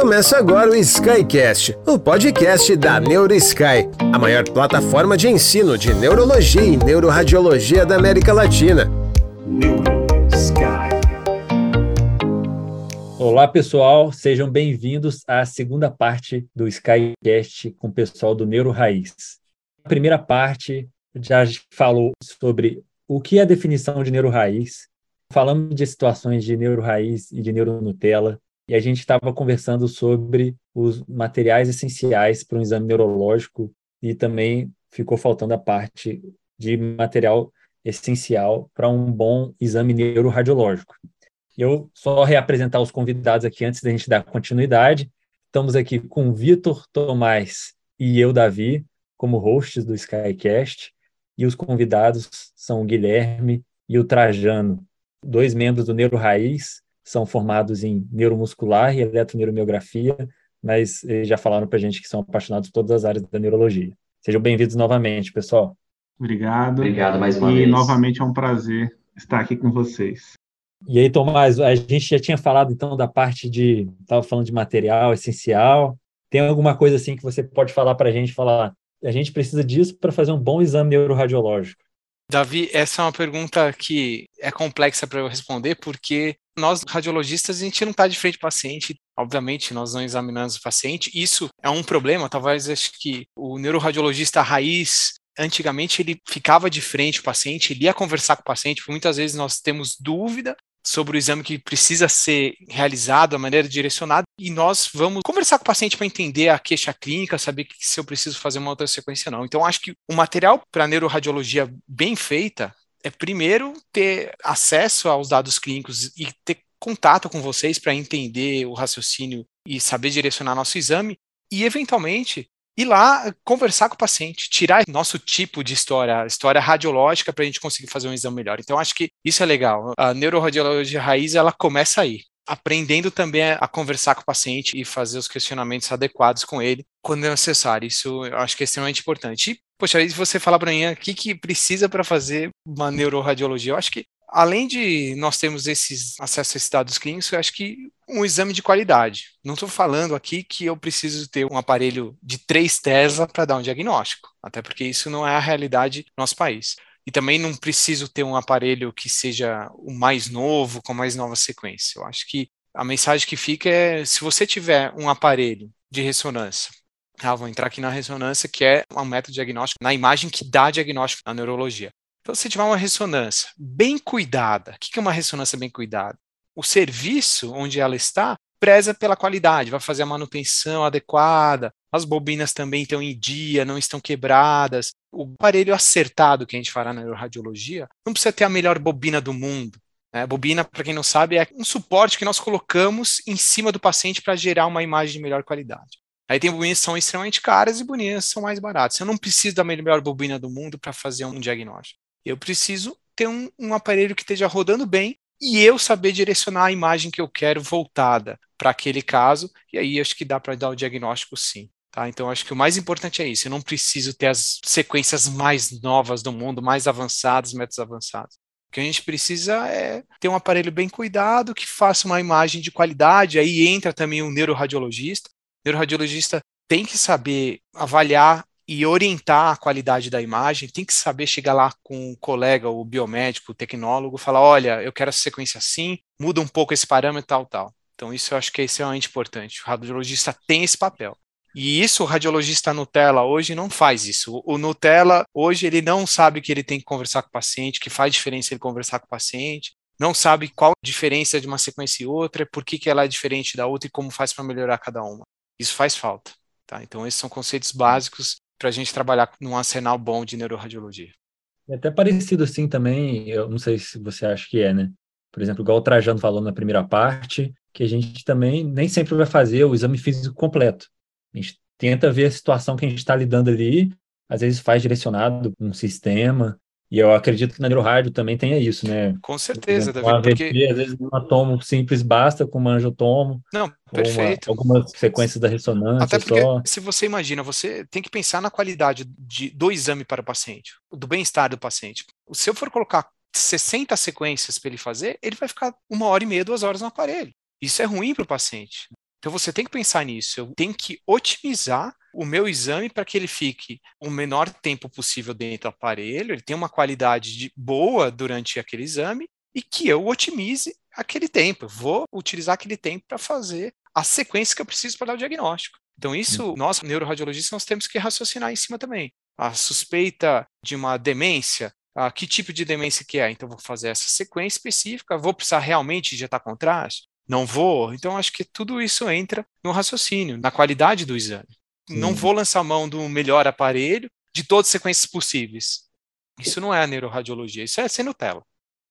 Começa agora o Skycast, o podcast da NeuroSky, a maior plataforma de ensino de neurologia e neuroradiologia da América Latina. NeuroSky. Olá, pessoal, sejam bem-vindos à segunda parte do Skycast com o pessoal do Neuro Raiz. A primeira parte já falou sobre o que é a definição de neuro raiz, falamos de situações de neuro raiz e de neuro Nutella, e a gente estava conversando sobre os materiais essenciais para um exame neurológico e também ficou faltando a parte de material essencial para um bom exame neuroradiológico. Eu só reapresentar os convidados aqui antes da gente dar continuidade. Estamos aqui com Vitor Tomás e eu, Davi, como hosts do Skycast, e os convidados são o Guilherme e o Trajano, dois membros do Neuro Raiz, são formados em neuromuscular e eletroneuromiografia, mas já falaram para a gente que são apaixonados por todas as áreas da neurologia. Sejam bem-vindos novamente, pessoal. Obrigado. Obrigado mais uma e, vez. E novamente é um prazer estar aqui com vocês. E aí, Tomás, a gente já tinha falado então da parte de, estava falando de material essencial. Tem alguma coisa assim que você pode falar para a gente? Falar, a gente precisa disso para fazer um bom exame neuroradiológico. Davi, essa é uma pergunta que é complexa para eu responder, porque nós, radiologistas, a gente não está de frente ao paciente, obviamente, nós não examinamos o paciente. Isso é um problema, talvez acho que o neuroradiologista raiz, antigamente, ele ficava de frente ao paciente, ele ia conversar com o paciente, muitas vezes nós temos dúvida sobre o exame que precisa ser realizado, a maneira direcionada, e nós vamos conversar com o paciente para entender a queixa clínica, saber se eu preciso fazer uma outra sequência não. Então, acho que o material para neuroradiologia bem feita é primeiro ter acesso aos dados clínicos e ter contato com vocês para entender o raciocínio e saber direcionar nosso exame e eventualmente ir lá conversar com o paciente, tirar nosso tipo de história, história radiológica para a gente conseguir fazer um exame melhor. Então acho que isso é legal. A neuroradiologia raiz ela começa aí, aprendendo também a conversar com o paciente e fazer os questionamentos adequados com ele quando é necessário. Isso eu acho que é extremamente importante. E, poxa, aí você falar para mim o que, que precisa para fazer uma neuroradiologia, eu acho que além de nós termos esses acesso a esses dados clínicos, eu acho que um exame de qualidade. Não estou falando aqui que eu preciso ter um aparelho de 3 Tesla para dar um diagnóstico, até porque isso não é a realidade do nosso país. E também não preciso ter um aparelho que seja o mais novo, com mais nova sequência. Eu acho que a mensagem que fica é: se você tiver um aparelho de ressonância, ah, vou entrar aqui na ressonância, que é um método diagnóstico, na imagem que dá diagnóstico na neurologia. Então, se tiver uma ressonância bem cuidada, o que é uma ressonância bem cuidada? O serviço onde ela está preza pela qualidade, vai fazer a manutenção adequada, as bobinas também estão em dia, não estão quebradas. O aparelho acertado que a gente fará na neuroradiologia não precisa ter a melhor bobina do mundo. Né? Bobina, para quem não sabe, é um suporte que nós colocamos em cima do paciente para gerar uma imagem de melhor qualidade. Aí tem bobinas que são extremamente caras e bobinas que são mais baratas. Eu não preciso da melhor bobina do mundo para fazer um diagnóstico. Eu preciso ter um, um aparelho que esteja rodando bem e eu saber direcionar a imagem que eu quero voltada para aquele caso, e aí acho que dá para dar o diagnóstico sim. Tá? Então, acho que o mais importante é isso. Eu não preciso ter as sequências mais novas do mundo, mais avançadas, métodos avançados. O que a gente precisa é ter um aparelho bem cuidado, que faça uma imagem de qualidade. Aí entra também o neuroradiologista. Neuroradiologista tem que saber avaliar e orientar a qualidade da imagem, tem que saber chegar lá com o colega, o biomédico, o tecnólogo, falar, olha, eu quero essa sequência assim, muda um pouco esse parâmetro, tal, tal. Então isso eu acho que é extremamente importante. O radiologista tem esse papel. E isso o radiologista Nutella hoje não faz isso. O Nutella hoje ele não sabe que ele tem que conversar com o paciente, que faz diferença ele conversar com o paciente, não sabe qual a diferença de uma sequência e outra, por que, que ela é diferente da outra e como faz para melhorar cada uma. Isso faz falta. Tá? Então esses são conceitos básicos para a gente trabalhar num arsenal bom de neuroradiologia. É até parecido assim também, eu não sei se você acha que é, né? Por exemplo, igual o Trajano falou na primeira parte, que a gente também nem sempre vai fazer o exame físico completo. A gente tenta ver a situação que a gente está lidando ali, às vezes faz direcionado um sistema, e eu acredito que na neurorádio também tenha isso, né? Com certeza, David. Um porque... às vezes um atomo simples basta, com uma angiotomo. Não, perfeito. Uma, algumas sequências da ressonância Até porque, só. se você imagina, você tem que pensar na qualidade de, do exame para o paciente, do bem-estar do paciente. Se eu for colocar 60 sequências para ele fazer, ele vai ficar uma hora e meia, duas horas no aparelho. Isso é ruim para o paciente. Então você tem que pensar nisso. Eu tenho que otimizar o meu exame para que ele fique o menor tempo possível dentro do aparelho, ele tenha uma qualidade de, boa durante aquele exame e que eu otimize aquele tempo. Eu vou utilizar aquele tempo para fazer a sequência que eu preciso para dar o diagnóstico. Então, isso, nós, neuroradiologistas, nós temos que raciocinar em cima também. A suspeita de uma demência, ah, que tipo de demência que é? Então, vou fazer essa sequência específica, vou precisar realmente injetar contraste? Não vou? Então, acho que tudo isso entra no raciocínio, na qualidade do exame. Não vou lançar mão do melhor aparelho de todas as sequências possíveis. Isso não é a neuroradiologia, isso é ser Nutella.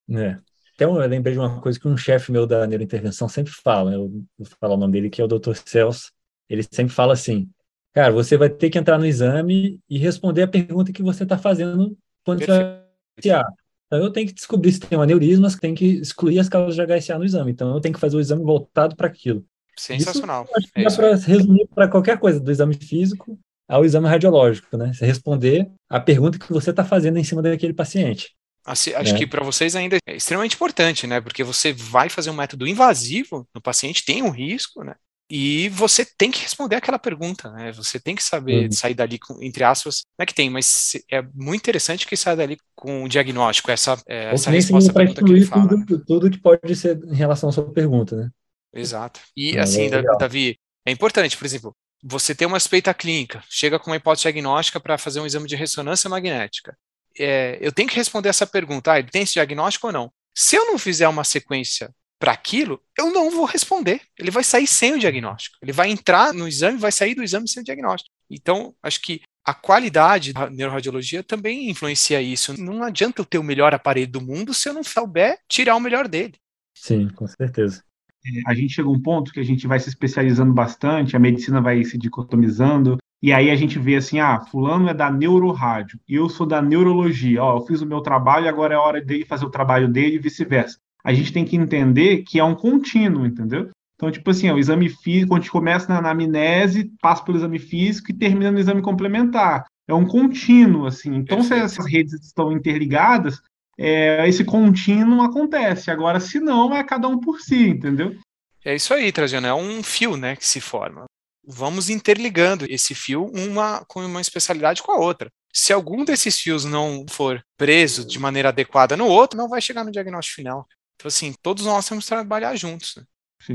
É. Então, eu lembrei de uma coisa que um chefe meu da neurointervenção sempre fala, eu vou falar o nome dele, que é o Dr. Celso. Ele sempre fala assim: cara, você vai ter que entrar no exame e responder a pergunta que você está fazendo quando Perfeito. você vai Então, eu tenho que descobrir se tem um aneurisma, tem que excluir as causas de HSA no exame. Então, eu tenho que fazer o exame voltado para aquilo. Sensacional. Isso, acho que é dá para resumir para qualquer coisa, do exame físico ao exame radiológico, né? Você responder a pergunta que você está fazendo em cima daquele paciente. Assim, acho é. que para vocês ainda é extremamente importante, né? Porque você vai fazer um método invasivo no paciente, tem um risco, né? E você tem que responder aquela pergunta, né? Você tem que saber uhum. sair dali com, entre aspas, não é que tem, mas é muito interessante que saia dali com um diagnóstico, essa, é, essa resposta à pergunta que ele fala. Tudo, né? tudo que pode ser em relação à sua pergunta, né? Exato. E é, assim, é Davi, é importante, por exemplo, você tem uma suspeita clínica, chega com uma hipótese diagnóstica para fazer um exame de ressonância magnética. É, eu tenho que responder essa pergunta, ah, ele tem esse diagnóstico ou não? Se eu não fizer uma sequência para aquilo, eu não vou responder. Ele vai sair sem o diagnóstico. Ele vai entrar no exame, vai sair do exame sem o diagnóstico. Então, acho que a qualidade da neuroradiologia também influencia isso. Não adianta eu ter o melhor aparelho do mundo se eu não souber tirar o melhor dele. Sim, com certeza. É, a gente chega a um ponto que a gente vai se especializando bastante, a medicina vai se dicotomizando, e aí a gente vê assim, ah, fulano é da neurorádio, e eu sou da neurologia, ó, eu fiz o meu trabalho e agora é hora dele fazer o trabalho dele e vice-versa. A gente tem que entender que é um contínuo, entendeu? Então, tipo assim, ó, o exame físico, a gente começa na anamnese, passa pelo exame físico e termina no exame complementar. É um contínuo, assim. Então, se essas redes estão interligadas, é, esse contínuo acontece. Agora, se não, é cada um por si, entendeu? É isso aí, Trajano, é um fio né, que se forma. Vamos interligando esse fio uma, com uma especialidade com a outra. Se algum desses fios não for preso de maneira adequada no outro, não vai chegar no diagnóstico final. Então, assim, todos nós temos que trabalhar juntos. Né?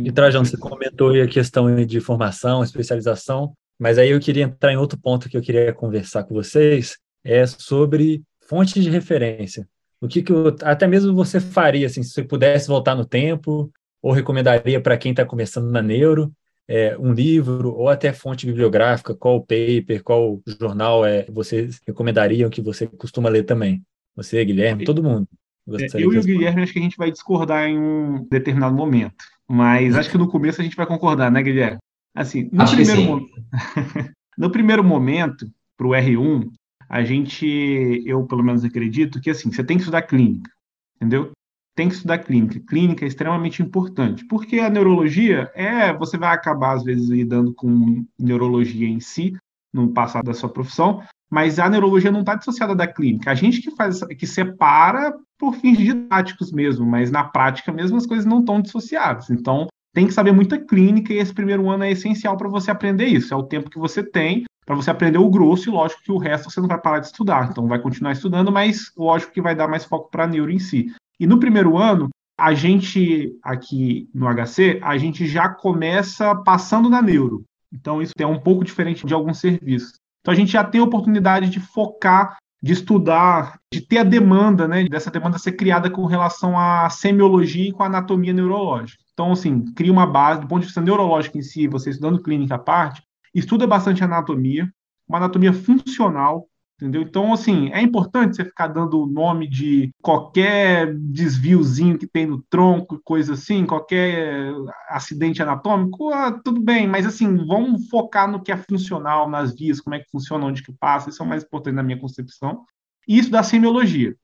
E Trajano, você comentou a questão de formação, especialização, mas aí eu queria entrar em outro ponto que eu queria conversar com vocês, é sobre fontes de referência. O que, que eu, até mesmo você faria, assim, se você pudesse voltar no tempo, ou recomendaria para quem está começando na neuro, é, um livro, ou até fonte bibliográfica, qual paper, qual jornal é, vocês recomendariam que você costuma ler também? Você, Guilherme, todo mundo. É, eu e o Guilherme acho que a gente vai discordar em um determinado momento, mas acho que no começo a gente vai concordar, né, Guilherme? Assim, no, primeiro, mo... no primeiro momento, para o R1, a gente, eu pelo menos acredito que assim, você tem que estudar clínica, entendeu? Tem que estudar clínica. Clínica é extremamente importante, porque a neurologia é, você vai acabar às vezes lidando com neurologia em si no passado da sua profissão, mas a neurologia não está dissociada da clínica. A gente que faz, que separa por fins didáticos mesmo, mas na prática mesmo as coisas não estão dissociadas. Então tem que saber muita clínica e esse primeiro ano é essencial para você aprender isso. É o tempo que você tem para você aprender o grosso e lógico que o resto você não vai parar de estudar. Então vai continuar estudando, mas lógico que vai dar mais foco para a neuro em si. E no primeiro ano, a gente aqui no HC, a gente já começa passando na neuro. Então isso é um pouco diferente de alguns serviços. Então a gente já tem a oportunidade de focar, de estudar, de ter a demanda, né, dessa demanda ser criada com relação à semiologia e com a anatomia neurológica. Então, assim, cria uma base, do ponto de vista neurológico em si, você estudando clínica à parte, estuda bastante anatomia, uma anatomia funcional, entendeu? Então, assim, é importante você ficar dando o nome de qualquer desviozinho que tem no tronco, coisa assim, qualquer acidente anatômico, ah, tudo bem, mas assim, vamos focar no que é funcional, nas vias, como é que funciona, onde que passa, isso é o mais importante na minha concepção. E isso da semiologia.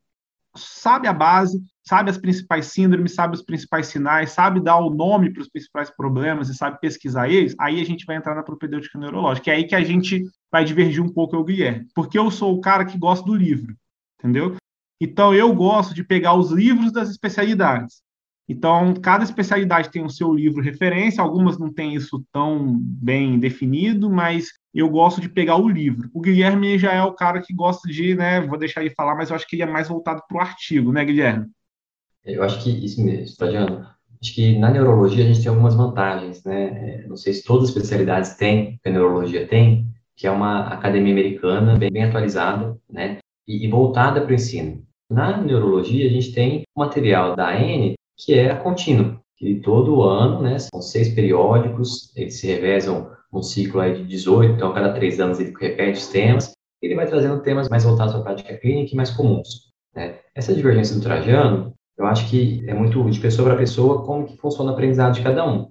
Sabe a base, sabe as principais síndromes, sabe os principais sinais, sabe dar o nome para os principais problemas e sabe pesquisar eles, aí a gente vai entrar na propedêutica neurológica. É aí que a gente vai divergir um pouco eu, Guilherme. Porque eu sou o cara que gosta do livro, entendeu? Então eu gosto de pegar os livros das especialidades. Então, cada especialidade tem o seu livro referência, algumas não têm isso tão bem definido, mas eu gosto de pegar o livro. O Guilherme já é o cara que gosta de, né, vou deixar ele falar, mas eu acho que ele é mais voltado para o artigo, né, Guilherme? Eu acho que isso mesmo, Stadiano. Acho que na neurologia a gente tem algumas vantagens, né? Não sei se todas as especialidades têm, que a neurologia tem, que é uma academia americana bem, bem atualizada, né? E, e voltada para o ensino. Na neurologia a gente tem o material da AN, que é a contínuo, que todo ano, né? São seis periódicos, eles se revezam um ciclo aí de 18, então a cada três anos ele repete os temas, ele vai trazendo temas mais voltados para a prática clínica e mais comuns. Né? Essa divergência do Trajano eu acho que é muito de pessoa para pessoa como que funciona o aprendizado de cada um.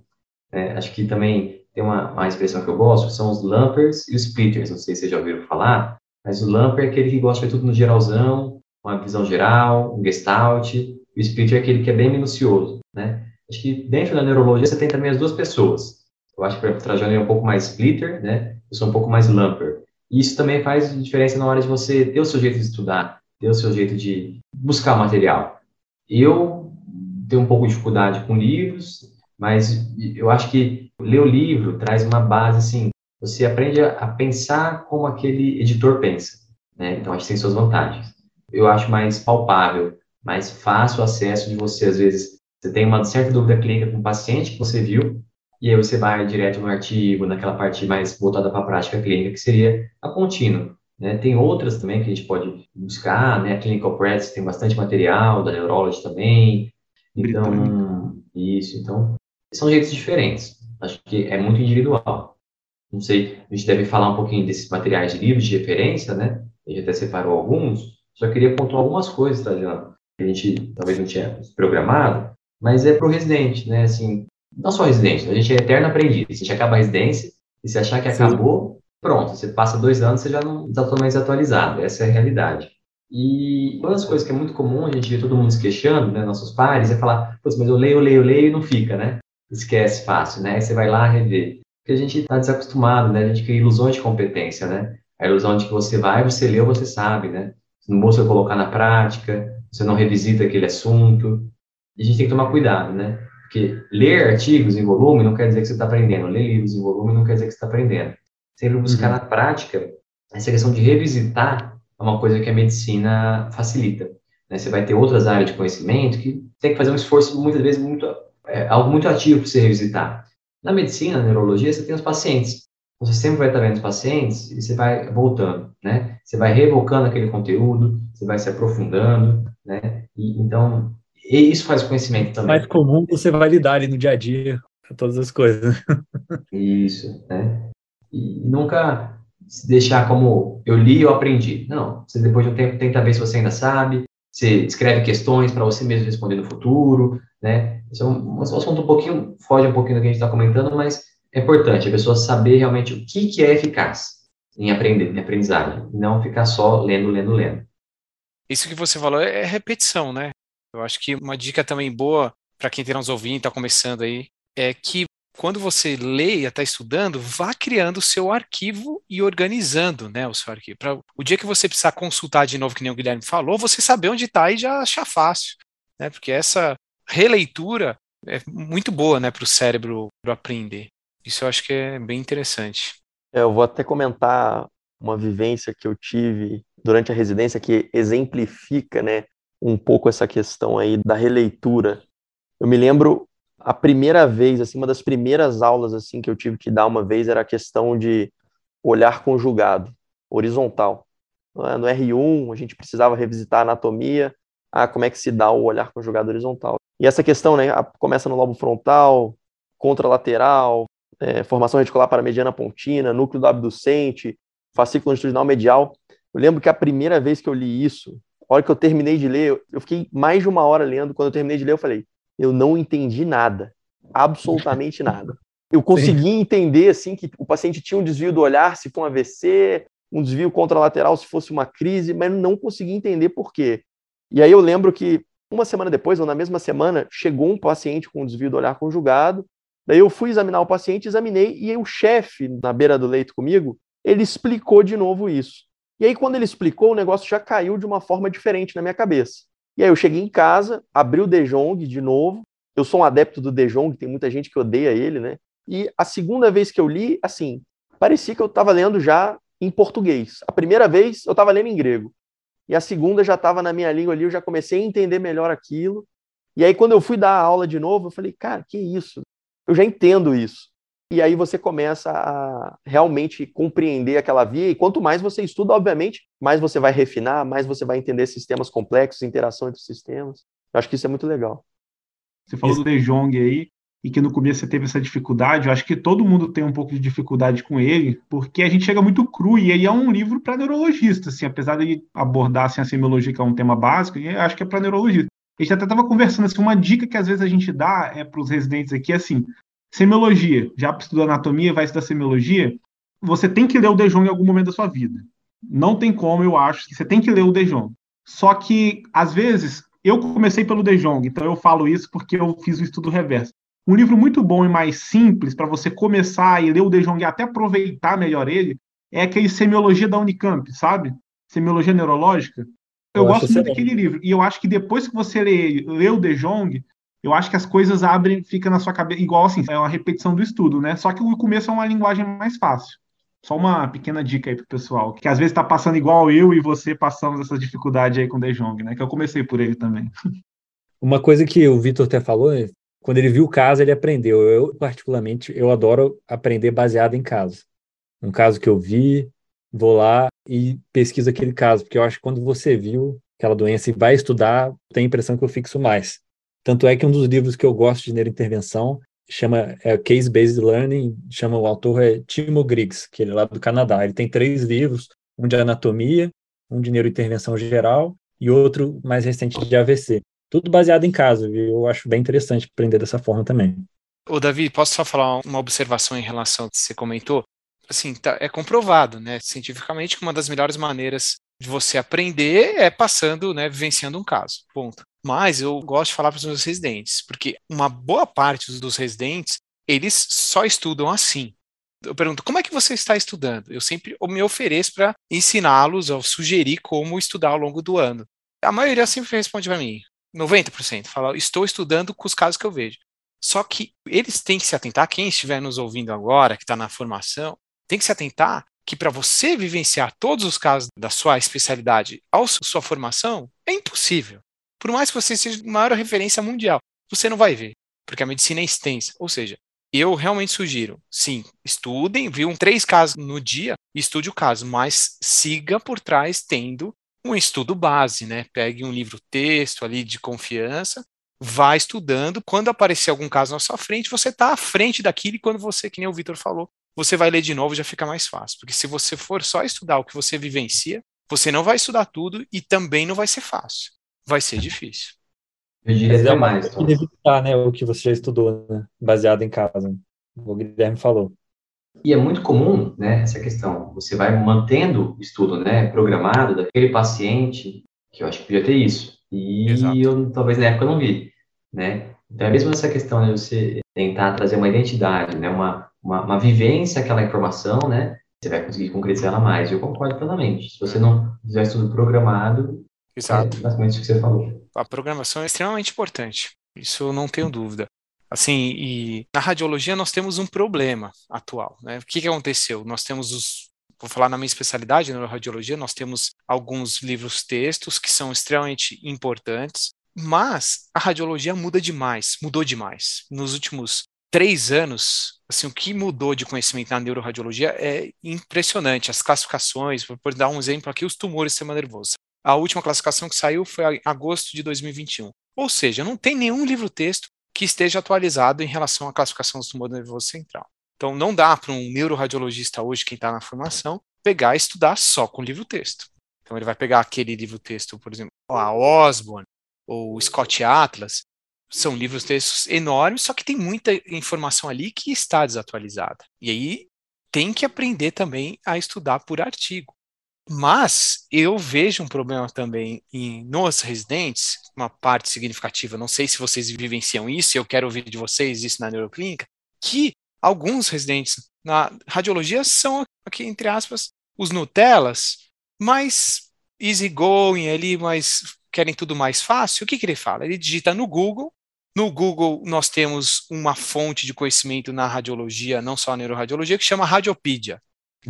É, acho que também tem uma, uma expressão que eu gosto, são os lumpers e os splitters, não sei se vocês já ouviram falar, mas o lumper é aquele que gosta de tudo no geralzão, uma visão geral, um gestalt, e o splitter é aquele que é bem minucioso, né? Acho que dentro da neurologia você tem também as duas pessoas. Eu acho que o Trajano é um pouco mais splitter, né? Eu sou um pouco mais lumper. E isso também faz diferença na hora de você ter o seu jeito de estudar, ter o seu jeito de buscar material. Eu tenho um pouco de dificuldade com livros, mas eu acho que ler o livro traz uma base assim, você aprende a, pensar como aquele editor pensa, né? Então acho que tem suas vantagens. Eu acho mais palpável, mais fácil o acesso de você às vezes você tem uma certa dúvida clínica com o paciente que você viu, e aí você vai direto no artigo, naquela parte mais voltada para a prática clínica, que seria a contínua. Né? Tem outras também que a gente pode buscar, né? A Clinical Practice tem bastante material, da Neurology também. Então, isso. Então, são jeitos diferentes. Acho que é muito individual. Não sei, a gente deve falar um pouquinho desses materiais de livros de referência, né? A gente até separou alguns. Só queria pontuar algumas coisas, tá, Jean? Que a gente talvez não tinha programado, mas é para o residente, né? Assim, não só residente, a gente é eterno aprendiz. A gente acaba a residência e se achar que Sim. acabou, pronto, você passa dois anos, você já não está totalmente atualizado, essa é a realidade. E uma das coisas que é muito comum, a gente vê todo mundo se queixando, né, nossos pares, é falar, putz, mas eu leio, leio, leio e não fica, né? Esquece fácil, né? Aí você vai lá rever. Porque a gente está desacostumado, né? A gente cria ilusões de competência, né? A ilusão de que você vai, você leu, você sabe, né? Você não busca colocar na prática, você não revisita aquele assunto. E a gente tem que tomar cuidado, né? Porque ler artigos em volume não quer dizer que você está aprendendo. Ler livros em volume não quer dizer que você está aprendendo sempre buscar uhum. na prática essa questão de revisitar é uma coisa que a medicina facilita. Né? Você vai ter outras áreas de conhecimento que tem que fazer um esforço, muitas vezes, muito, é, algo muito ativo para você revisitar. Na medicina, na neurologia, você tem os pacientes. Você sempre vai estar vendo os pacientes e você vai voltando, né? Você vai revocando aquele conteúdo, você vai se aprofundando, né? E, então, e isso faz conhecimento também. Mais comum você vai lidar ali no dia a dia com todas as coisas. Isso, né? e nunca se deixar como eu li eu aprendi. Não, você depois de um tempo tenta ver se você ainda sabe, você escreve questões para você mesmo responder no futuro, né? Isso é um, um assunto um pouquinho, foge um pouquinho do que a gente está comentando, mas é importante a pessoa saber realmente o que, que é eficaz em aprender, em aprendizagem, e não ficar só lendo, lendo, lendo. Isso que você falou é repetição, né? Eu acho que uma dica também boa para quem está nos ouvindo, está começando aí, é que quando você lê e está estudando, vá criando o seu arquivo e organizando né, o seu arquivo. Para o dia que você precisar consultar de novo, que nem o Guilherme falou, você saber onde está e já achar fácil. Né, porque essa releitura é muito boa né, para o cérebro aprender. Isso eu acho que é bem interessante. É, eu vou até comentar uma vivência que eu tive durante a residência que exemplifica né, um pouco essa questão aí da releitura. Eu me lembro a primeira vez, assim, uma das primeiras aulas assim que eu tive que dar uma vez era a questão de olhar conjugado, horizontal. É? No R1, a gente precisava revisitar a anatomia, ah, como é que se dá o olhar conjugado horizontal. E essa questão, né, começa no lobo frontal, contralateral, é, formação reticular para mediana pontina, núcleo do abducente, fascículo longitudinal medial. Eu lembro que a primeira vez que eu li isso, a hora que eu terminei de ler, eu fiquei mais de uma hora lendo. Quando eu terminei de ler, eu falei: eu não entendi nada, absolutamente nada. Eu consegui Sim. entender assim que o paciente tinha um desvio do olhar, se for um AVC, um desvio contralateral se fosse uma crise, mas não consegui entender por quê. E aí eu lembro que uma semana depois, ou na mesma semana, chegou um paciente com um desvio do olhar conjugado. Daí eu fui examinar o paciente, examinei, e aí o chefe, na beira do leito comigo, ele explicou de novo isso. E aí, quando ele explicou, o negócio já caiu de uma forma diferente na minha cabeça. E aí eu cheguei em casa, abri o De Jong de novo, Eu sou um adepto do De Jong, tem muita gente que odeia ele, né? E a segunda vez que eu li, assim, parecia que eu estava lendo já em português. A primeira vez eu estava lendo em grego. E a segunda já estava na minha língua ali, eu já comecei a entender melhor aquilo. E aí, quando eu fui dar a aula de novo, eu falei, cara, que isso? Eu já entendo isso. E aí você começa a realmente compreender aquela via. E quanto mais você estuda, obviamente, mais você vai refinar, mais você vai entender sistemas complexos, interação entre sistemas. Eu acho que isso é muito legal. Você falou isso. do De Jong aí, e que no começo você teve essa dificuldade, eu acho que todo mundo tem um pouco de dificuldade com ele, porque a gente chega muito cru, e ele é um livro para neurologista, assim, apesar de abordar assim, a semiologia, que é um tema básico, eu acho que é para neurologista. A gente até estava conversando, assim, uma dica que às vezes a gente dá é para os residentes aqui, assim, semiologia, já estudou anatomia, vai estudar semiologia, você tem que ler o De Jong em algum momento da sua vida. Não tem como, eu acho, que você tem que ler o De Jong. Só que, às vezes, eu comecei pelo De Jong, então eu falo isso porque eu fiz o estudo reverso. Um livro muito bom e mais simples para você começar e ler o De Jong e até aproveitar melhor ele é aquele Semiologia da Unicamp, sabe? Semiologia Neurológica. Eu, eu gosto muito daquele livro. E eu acho que depois que você lê, lê o De Jong, eu acho que as coisas abrem, fica na sua cabeça, igual assim, é uma repetição do estudo, né? Só que o começo é uma linguagem mais fácil. Só uma pequena dica aí pro pessoal, que às vezes está passando igual eu e você passamos essa dificuldade aí com o De Jong, né? Que eu comecei por ele também. Uma coisa que o Vitor até falou, quando ele viu o caso, ele aprendeu. Eu, particularmente, eu adoro aprender baseado em casos. Um caso que eu vi, vou lá e pesquiso aquele caso, porque eu acho que quando você viu aquela doença e vai estudar, tem a impressão que eu fixo mais. Tanto é que um dos livros que eu gosto de neurointervenção chama é, Case Based Learning, chama o autor é Timo Griggs, que ele é lá do Canadá. Ele tem três livros, um de anatomia, um de neurointervenção geral e outro mais recente de AVC. Tudo baseado em caso, e eu acho bem interessante aprender dessa forma também. Ô Davi, posso só falar uma observação em relação ao que você comentou? Assim, tá, é comprovado, né, cientificamente, que uma das melhores maneiras de você aprender é passando, né, vivenciando um caso. Ponto. Mas eu gosto de falar para os meus residentes, porque uma boa parte dos residentes, eles só estudam assim. Eu pergunto, como é que você está estudando? Eu sempre me ofereço para ensiná-los, ou sugerir como estudar ao longo do ano. A maioria sempre responde para mim, 90%, fala, estou estudando com os casos que eu vejo. Só que eles têm que se atentar, quem estiver nos ouvindo agora, que está na formação, tem que se atentar que para você vivenciar todos os casos da sua especialidade ao sua formação, é impossível. Por mais que você seja a maior referência mundial, você não vai ver, porque a medicina é extensa. Ou seja, eu realmente sugiro, sim, estudem, viu três casos no dia, estude o caso, mas siga por trás tendo um estudo base, né? Pegue um livro texto ali de confiança, vá estudando. Quando aparecer algum caso na sua frente, você está à frente daquilo e quando você, que nem o Vitor falou, você vai ler de novo já fica mais fácil. Porque se você for só estudar o que você vivencia, você não vai estudar tudo e também não vai ser fácil vai ser difícil. Eu diria até mais. Então. evitar, né, o que você já estudou, né, baseado em casa. O Guilherme falou. E é muito comum, né, essa questão. Você vai mantendo o estudo, né, programado daquele paciente, que eu acho que podia ter isso. E Exato. eu talvez na época não vi, né? Então é mesmo essa questão de você tentar trazer uma identidade, né, uma, uma, uma vivência aquela informação, né, você vai conseguir concretizar ela mais. Eu concordo plenamente. Se você não fizer estudo programado, Exato. É basicamente o que você falou. A programação é extremamente importante. Isso eu não tenho dúvida. Assim, e na radiologia nós temos um problema atual, né? O que, que aconteceu? Nós temos os vou falar na minha especialidade, na radiologia, nós temos alguns livros textos que são extremamente importantes, mas a radiologia muda demais, mudou demais. Nos últimos três anos, assim, o que mudou de conhecimento na neuroradiologia é impressionante. As classificações, por dar um exemplo aqui, os tumores do sistema nervoso. A última classificação que saiu foi em agosto de 2021. Ou seja, não tem nenhum livro-texto que esteja atualizado em relação à classificação do tumor nervoso central. Então, não dá para um neuroradiologista hoje, quem está na formação, pegar e estudar só com livro-texto. Então, ele vai pegar aquele livro-texto, por exemplo, a Osborne ou Scott Atlas, são livros-textos enormes, só que tem muita informação ali que está desatualizada. E aí tem que aprender também a estudar por artigo. Mas eu vejo um problema também em, nos residentes, uma parte significativa, não sei se vocês vivenciam isso, eu quero ouvir de vocês isso na neuroclínica, que alguns residentes na radiologia são, aqui entre aspas, os Nutellas, mais easygoing ali, mas querem tudo mais fácil. O que, que ele fala? Ele digita no Google No Google, nós temos uma fonte de conhecimento na radiologia, não só a neuroradiologia, que chama Radiopedia,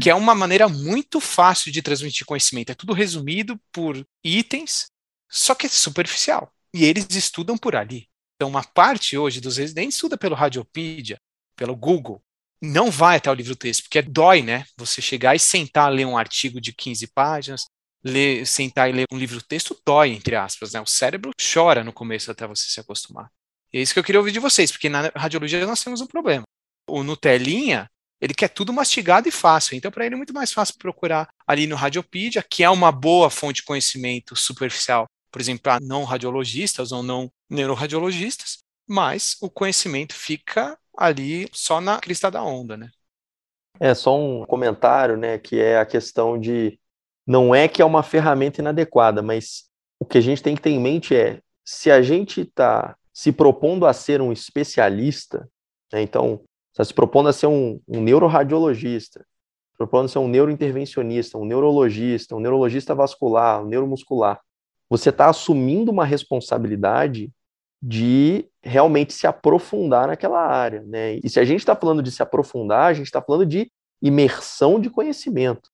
que é uma maneira muito fácil de transmitir conhecimento. É tudo resumido por itens, só que é superficial. E eles estudam por ali. Então, uma parte hoje dos residentes estuda pelo Radiopedia, pelo Google. Não vai até o livro-texto, porque dói, né? Você chegar e sentar, ler um artigo de 15 páginas, ler, sentar e ler um livro-texto dói, entre aspas, né? O cérebro chora no começo até você se acostumar. E é isso que eu queria ouvir de vocês, porque na radiologia nós temos um problema. O Nutelinha, ele quer tudo mastigado e fácil. Então, para ele é muito mais fácil procurar ali no Radiopedia, que é uma boa fonte de conhecimento superficial, por exemplo, para não radiologistas ou não neuroradiologistas, mas o conhecimento fica ali só na crista da onda, né? É só um comentário, né, que é a questão de não é que é uma ferramenta inadequada, mas o que a gente tem que ter em mente é se a gente está se propondo a ser um especialista, né, então está se propondo a ser um, um neuroradiologista, propondo a ser um neurointervencionista, um neurologista, um neurologista vascular, um neuromuscular, você está assumindo uma responsabilidade de realmente se aprofundar naquela área, né? E se a gente está falando de se aprofundar, a gente está falando de imersão de conhecimento,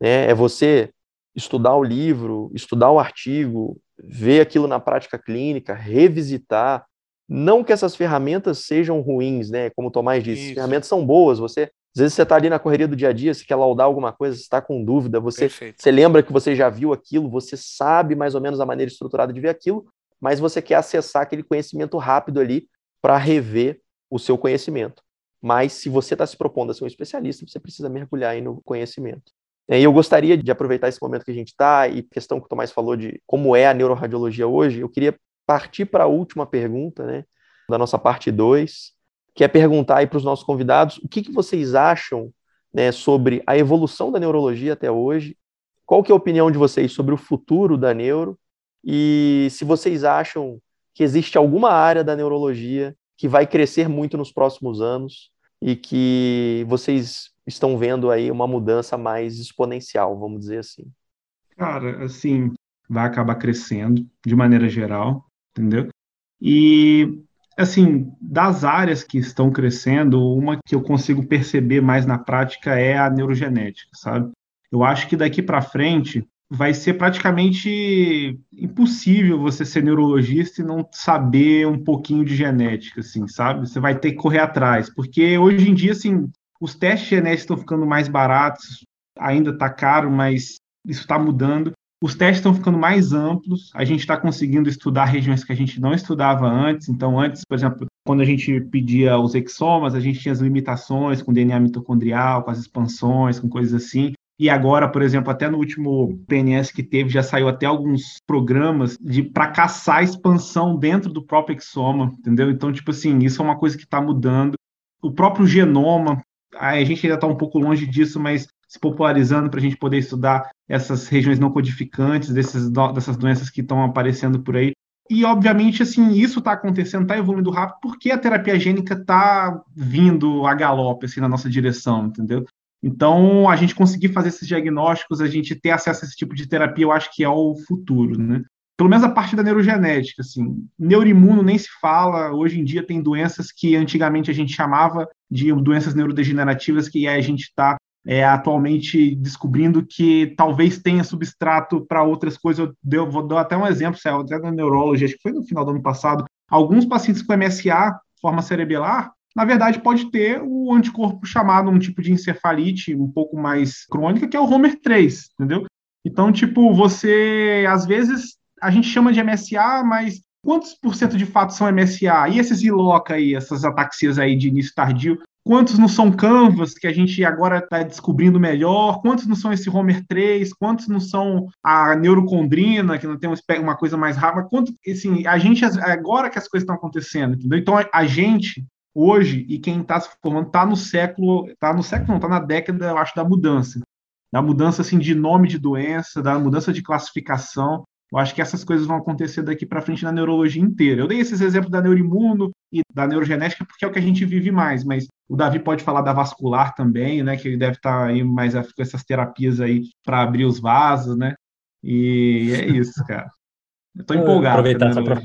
né? É você estudar o livro, estudar o artigo, ver aquilo na prática clínica, revisitar. Não que essas ferramentas sejam ruins, né? Como o Tomás disse, Isso. as ferramentas são boas. Você, às vezes você está ali na correria do dia a dia, você quer laudar alguma coisa, você está com dúvida, você, você lembra que você já viu aquilo, você sabe mais ou menos a maneira estruturada de ver aquilo, mas você quer acessar aquele conhecimento rápido ali para rever o seu conhecimento. Mas se você está se propondo a ser um especialista, você precisa mergulhar aí no conhecimento. E eu gostaria de aproveitar esse momento que a gente está e questão que o Tomás falou de como é a neuroradiologia hoje, eu queria partir para a última pergunta, né, da nossa parte 2, que é perguntar aí para os nossos convidados o que, que vocês acham né, sobre a evolução da neurologia até hoje, qual que é a opinião de vocês sobre o futuro da neuro e se vocês acham que existe alguma área da neurologia que vai crescer muito nos próximos anos e que vocês estão vendo aí uma mudança mais exponencial, vamos dizer assim? Cara, assim, vai acabar crescendo de maneira geral, entendeu? E assim, das áreas que estão crescendo, uma que eu consigo perceber mais na prática é a neurogenética, sabe? Eu acho que daqui para frente vai ser praticamente impossível você ser neurologista e não saber um pouquinho de genética, assim, sabe? Você vai ter que correr atrás, porque hoje em dia, assim, os testes genéticos estão ficando mais baratos, ainda está caro, mas isso está mudando. Os testes estão ficando mais amplos, a gente está conseguindo estudar regiões que a gente não estudava antes. Então, antes, por exemplo, quando a gente pedia os exomas, a gente tinha as limitações com DNA mitocondrial, com as expansões, com coisas assim. E agora, por exemplo, até no último PNS que teve, já saiu até alguns programas de para caçar a expansão dentro do próprio exoma, entendeu? Então, tipo assim, isso é uma coisa que está mudando. O próprio genoma, a gente ainda está um pouco longe disso, mas se popularizando para a gente poder estudar essas regiões não codificantes, desses, dessas doenças que estão aparecendo por aí. E, obviamente, assim, isso está acontecendo, está evoluindo rápido, porque a terapia gênica está vindo a galope, assim, na nossa direção, entendeu? Então, a gente conseguir fazer esses diagnósticos, a gente ter acesso a esse tipo de terapia, eu acho que é o futuro, né? Pelo menos a parte da neurogenética, assim. Neuroimuno nem se fala, hoje em dia tem doenças que antigamente a gente chamava de doenças neurodegenerativas, que a gente está é, atualmente descobrindo que talvez tenha substrato para outras coisas. Eu vou dar até um exemplo, saiu até na neurologia, acho que foi no final do ano passado. Alguns pacientes com MSA, forma cerebelar, na verdade pode ter o anticorpo chamado um tipo de encefalite um pouco mais crônica, que é o Homer 3, entendeu? Então, tipo, você, às vezes, a gente chama de MSA, mas quantos por cento de fato são MSA? E esses ILOCA aí, essas ataxias aí de início tardio, quantos não são Canvas, que a gente agora está descobrindo melhor, quantos não são esse Homer 3, quantos não são a neurocondrina, que não tem uma coisa mais rápida, quanto, assim, a gente, agora que as coisas estão acontecendo, entendeu? Então, a gente, hoje, e quem está se formando, está no século, está no século não, está na década, eu acho, da mudança, da mudança, assim, de nome de doença, da mudança de classificação, eu acho que essas coisas vão acontecer daqui para frente na neurologia inteira. Eu dei esses exemplos da neuroimuno e da neurogenética porque é o que a gente vive mais, mas o Davi pode falar da vascular também, né? Que ele deve estar tá aí mais com essas terapias aí para abrir os vasos, né? E é isso, cara. Eu tô empolgado. Aproveitar só para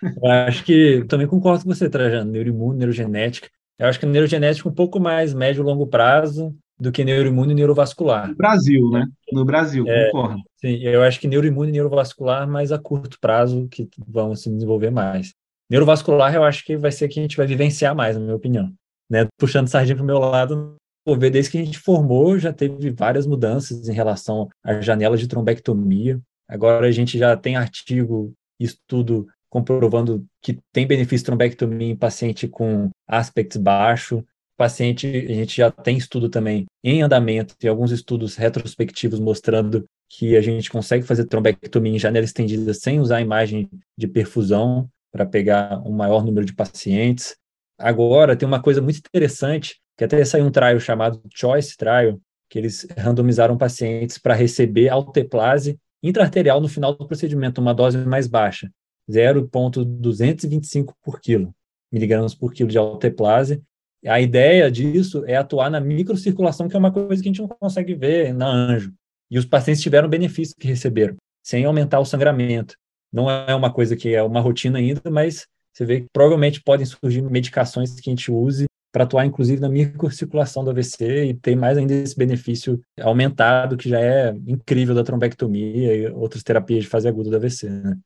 Eu acho que também concordo com você, Trajano, neuroimune, neurogenética. Eu acho que neurogenética é um pouco mais médio e longo prazo do que neuroimune e neurovascular. No Brasil, né? No Brasil, é, concordo. Sim, eu acho que neuroimune e neurovascular mais a curto prazo que vão se desenvolver mais. Neurovascular eu acho que vai ser que a gente vai vivenciar mais, na minha opinião. Né? Puxando sardinha para o meu lado, pô, ver desde que a gente formou já teve várias mudanças em relação à janela de trombectomia. Agora a gente já tem artigo, estudo comprovando que tem benefício de trombectomia em paciente com aspects baixo. Paciente, a gente já tem estudo também em andamento, tem alguns estudos retrospectivos mostrando que a gente consegue fazer trombectomia em janela estendida sem usar imagem de perfusão para pegar um maior número de pacientes. Agora, tem uma coisa muito interessante, que até saiu um trial chamado Choice Trial, que eles randomizaram pacientes para receber alteplase intraarterial no final do procedimento, uma dose mais baixa. 0,225 por quilo, miligramas por quilo de alteplase. A ideia disso é atuar na microcirculação, que é uma coisa que a gente não consegue ver na anjo. E os pacientes tiveram benefício que receberam, sem aumentar o sangramento. Não é uma coisa que é uma rotina ainda, mas você vê que provavelmente podem surgir medicações que a gente use para atuar, inclusive, na microcirculação do AVC e ter mais ainda esse benefício aumentado, que já é incrível da trombectomia e outras terapias de fase aguda do AVC. Né?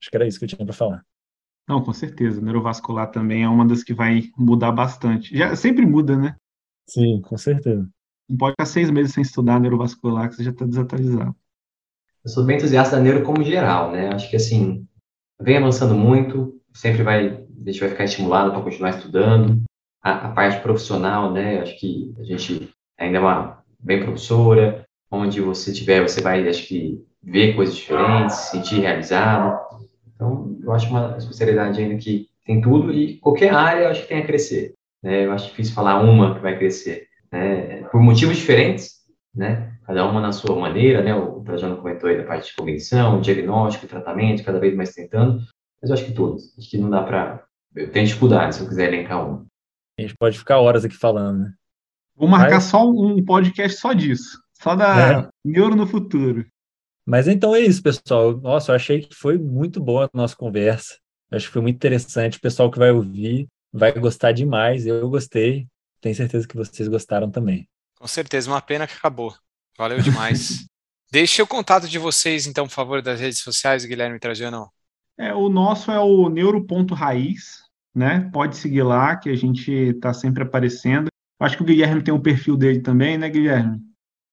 Acho que era isso que eu tinha para falar. Não, com certeza. Neurovascular também é uma das que vai mudar bastante. Já sempre muda, né? Sim, com certeza. Não pode ficar seis meses sem estudar neurovascular, que você já está desatualizado. Eu sou bem entusiasta da neuro como geral, né? Acho que, assim, vem avançando muito, sempre vai, a gente vai ficar estimulado para continuar estudando. A, a, parte profissional, né? Acho que a gente ainda é uma bem professora, onde você tiver, você vai, acho que, ver coisas diferentes, se sentir realizado. Então, eu acho uma especialidade ainda que tem tudo e qualquer área eu acho que tem a crescer. Né? Eu acho difícil falar uma que vai crescer. Né? Por motivos diferentes, né? Cada uma na sua maneira, né? O Trajano comentou aí da parte de cognição, diagnóstico, tratamento, cada vez mais tentando. Mas eu acho que todas. Acho que não dá para. Eu tenho dificuldade se eu quiser elencar uma. A gente pode ficar horas aqui falando, né? Vou marcar Mas... só um podcast só disso. Só da é. Neuro no futuro. Mas então é isso, pessoal. Nossa, eu achei que foi muito boa a nossa conversa. acho que foi muito interessante. O pessoal que vai ouvir vai gostar demais. Eu gostei. Tenho certeza que vocês gostaram também. Com certeza, uma pena que acabou. Valeu demais. Deixe o contato de vocês, então, por favor, das redes sociais, Guilherme Trajano. É, o nosso é o neuro.raiz, né? Pode seguir lá, que a gente está sempre aparecendo. Acho que o Guilherme tem um perfil dele também, né, Guilherme?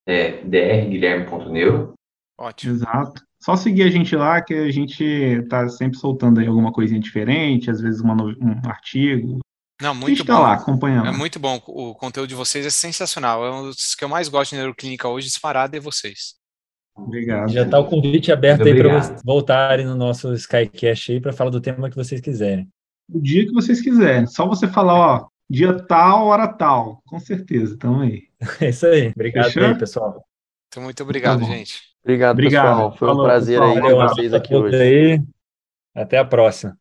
É, drguilherme.neuro. Ótimo. Exato. Só seguir a gente lá, que a gente tá sempre soltando aí alguma coisinha diferente, às vezes uma, um artigo. Não, muito bom. lá acompanhando. É muito bom. O conteúdo de vocês é sensacional. É um dos que eu mais gosto de neuroclínica hoje, disparado, é vocês. Obrigado. Já está o convite aberto aí para vocês voltarem no nosso Skycast aí para falar do tema que vocês quiserem. O dia que vocês quiserem. Só você falar, ó, dia tal, hora tal. Com certeza, tamo aí. É isso aí. Obrigado Fechou? aí, pessoal. Então, muito obrigado, tá gente. Obrigado, Obrigado, pessoal. Foi Falou, um prazer pessoal. aí ter vocês aqui hoje. Aí. Até a próxima.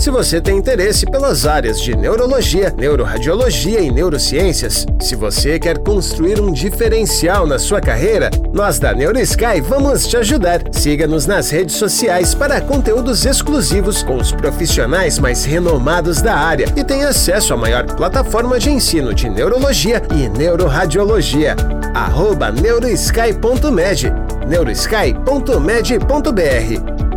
Se você tem interesse pelas áreas de neurologia, neuroradiologia e neurociências, se você quer construir um diferencial na sua carreira, nós da NeuroSky vamos te ajudar. Siga-nos nas redes sociais para conteúdos exclusivos com os profissionais mais renomados da área e tenha acesso à maior plataforma de ensino de neurologia e neuroradiologia. Arroba neurosky.med neurosky.med.br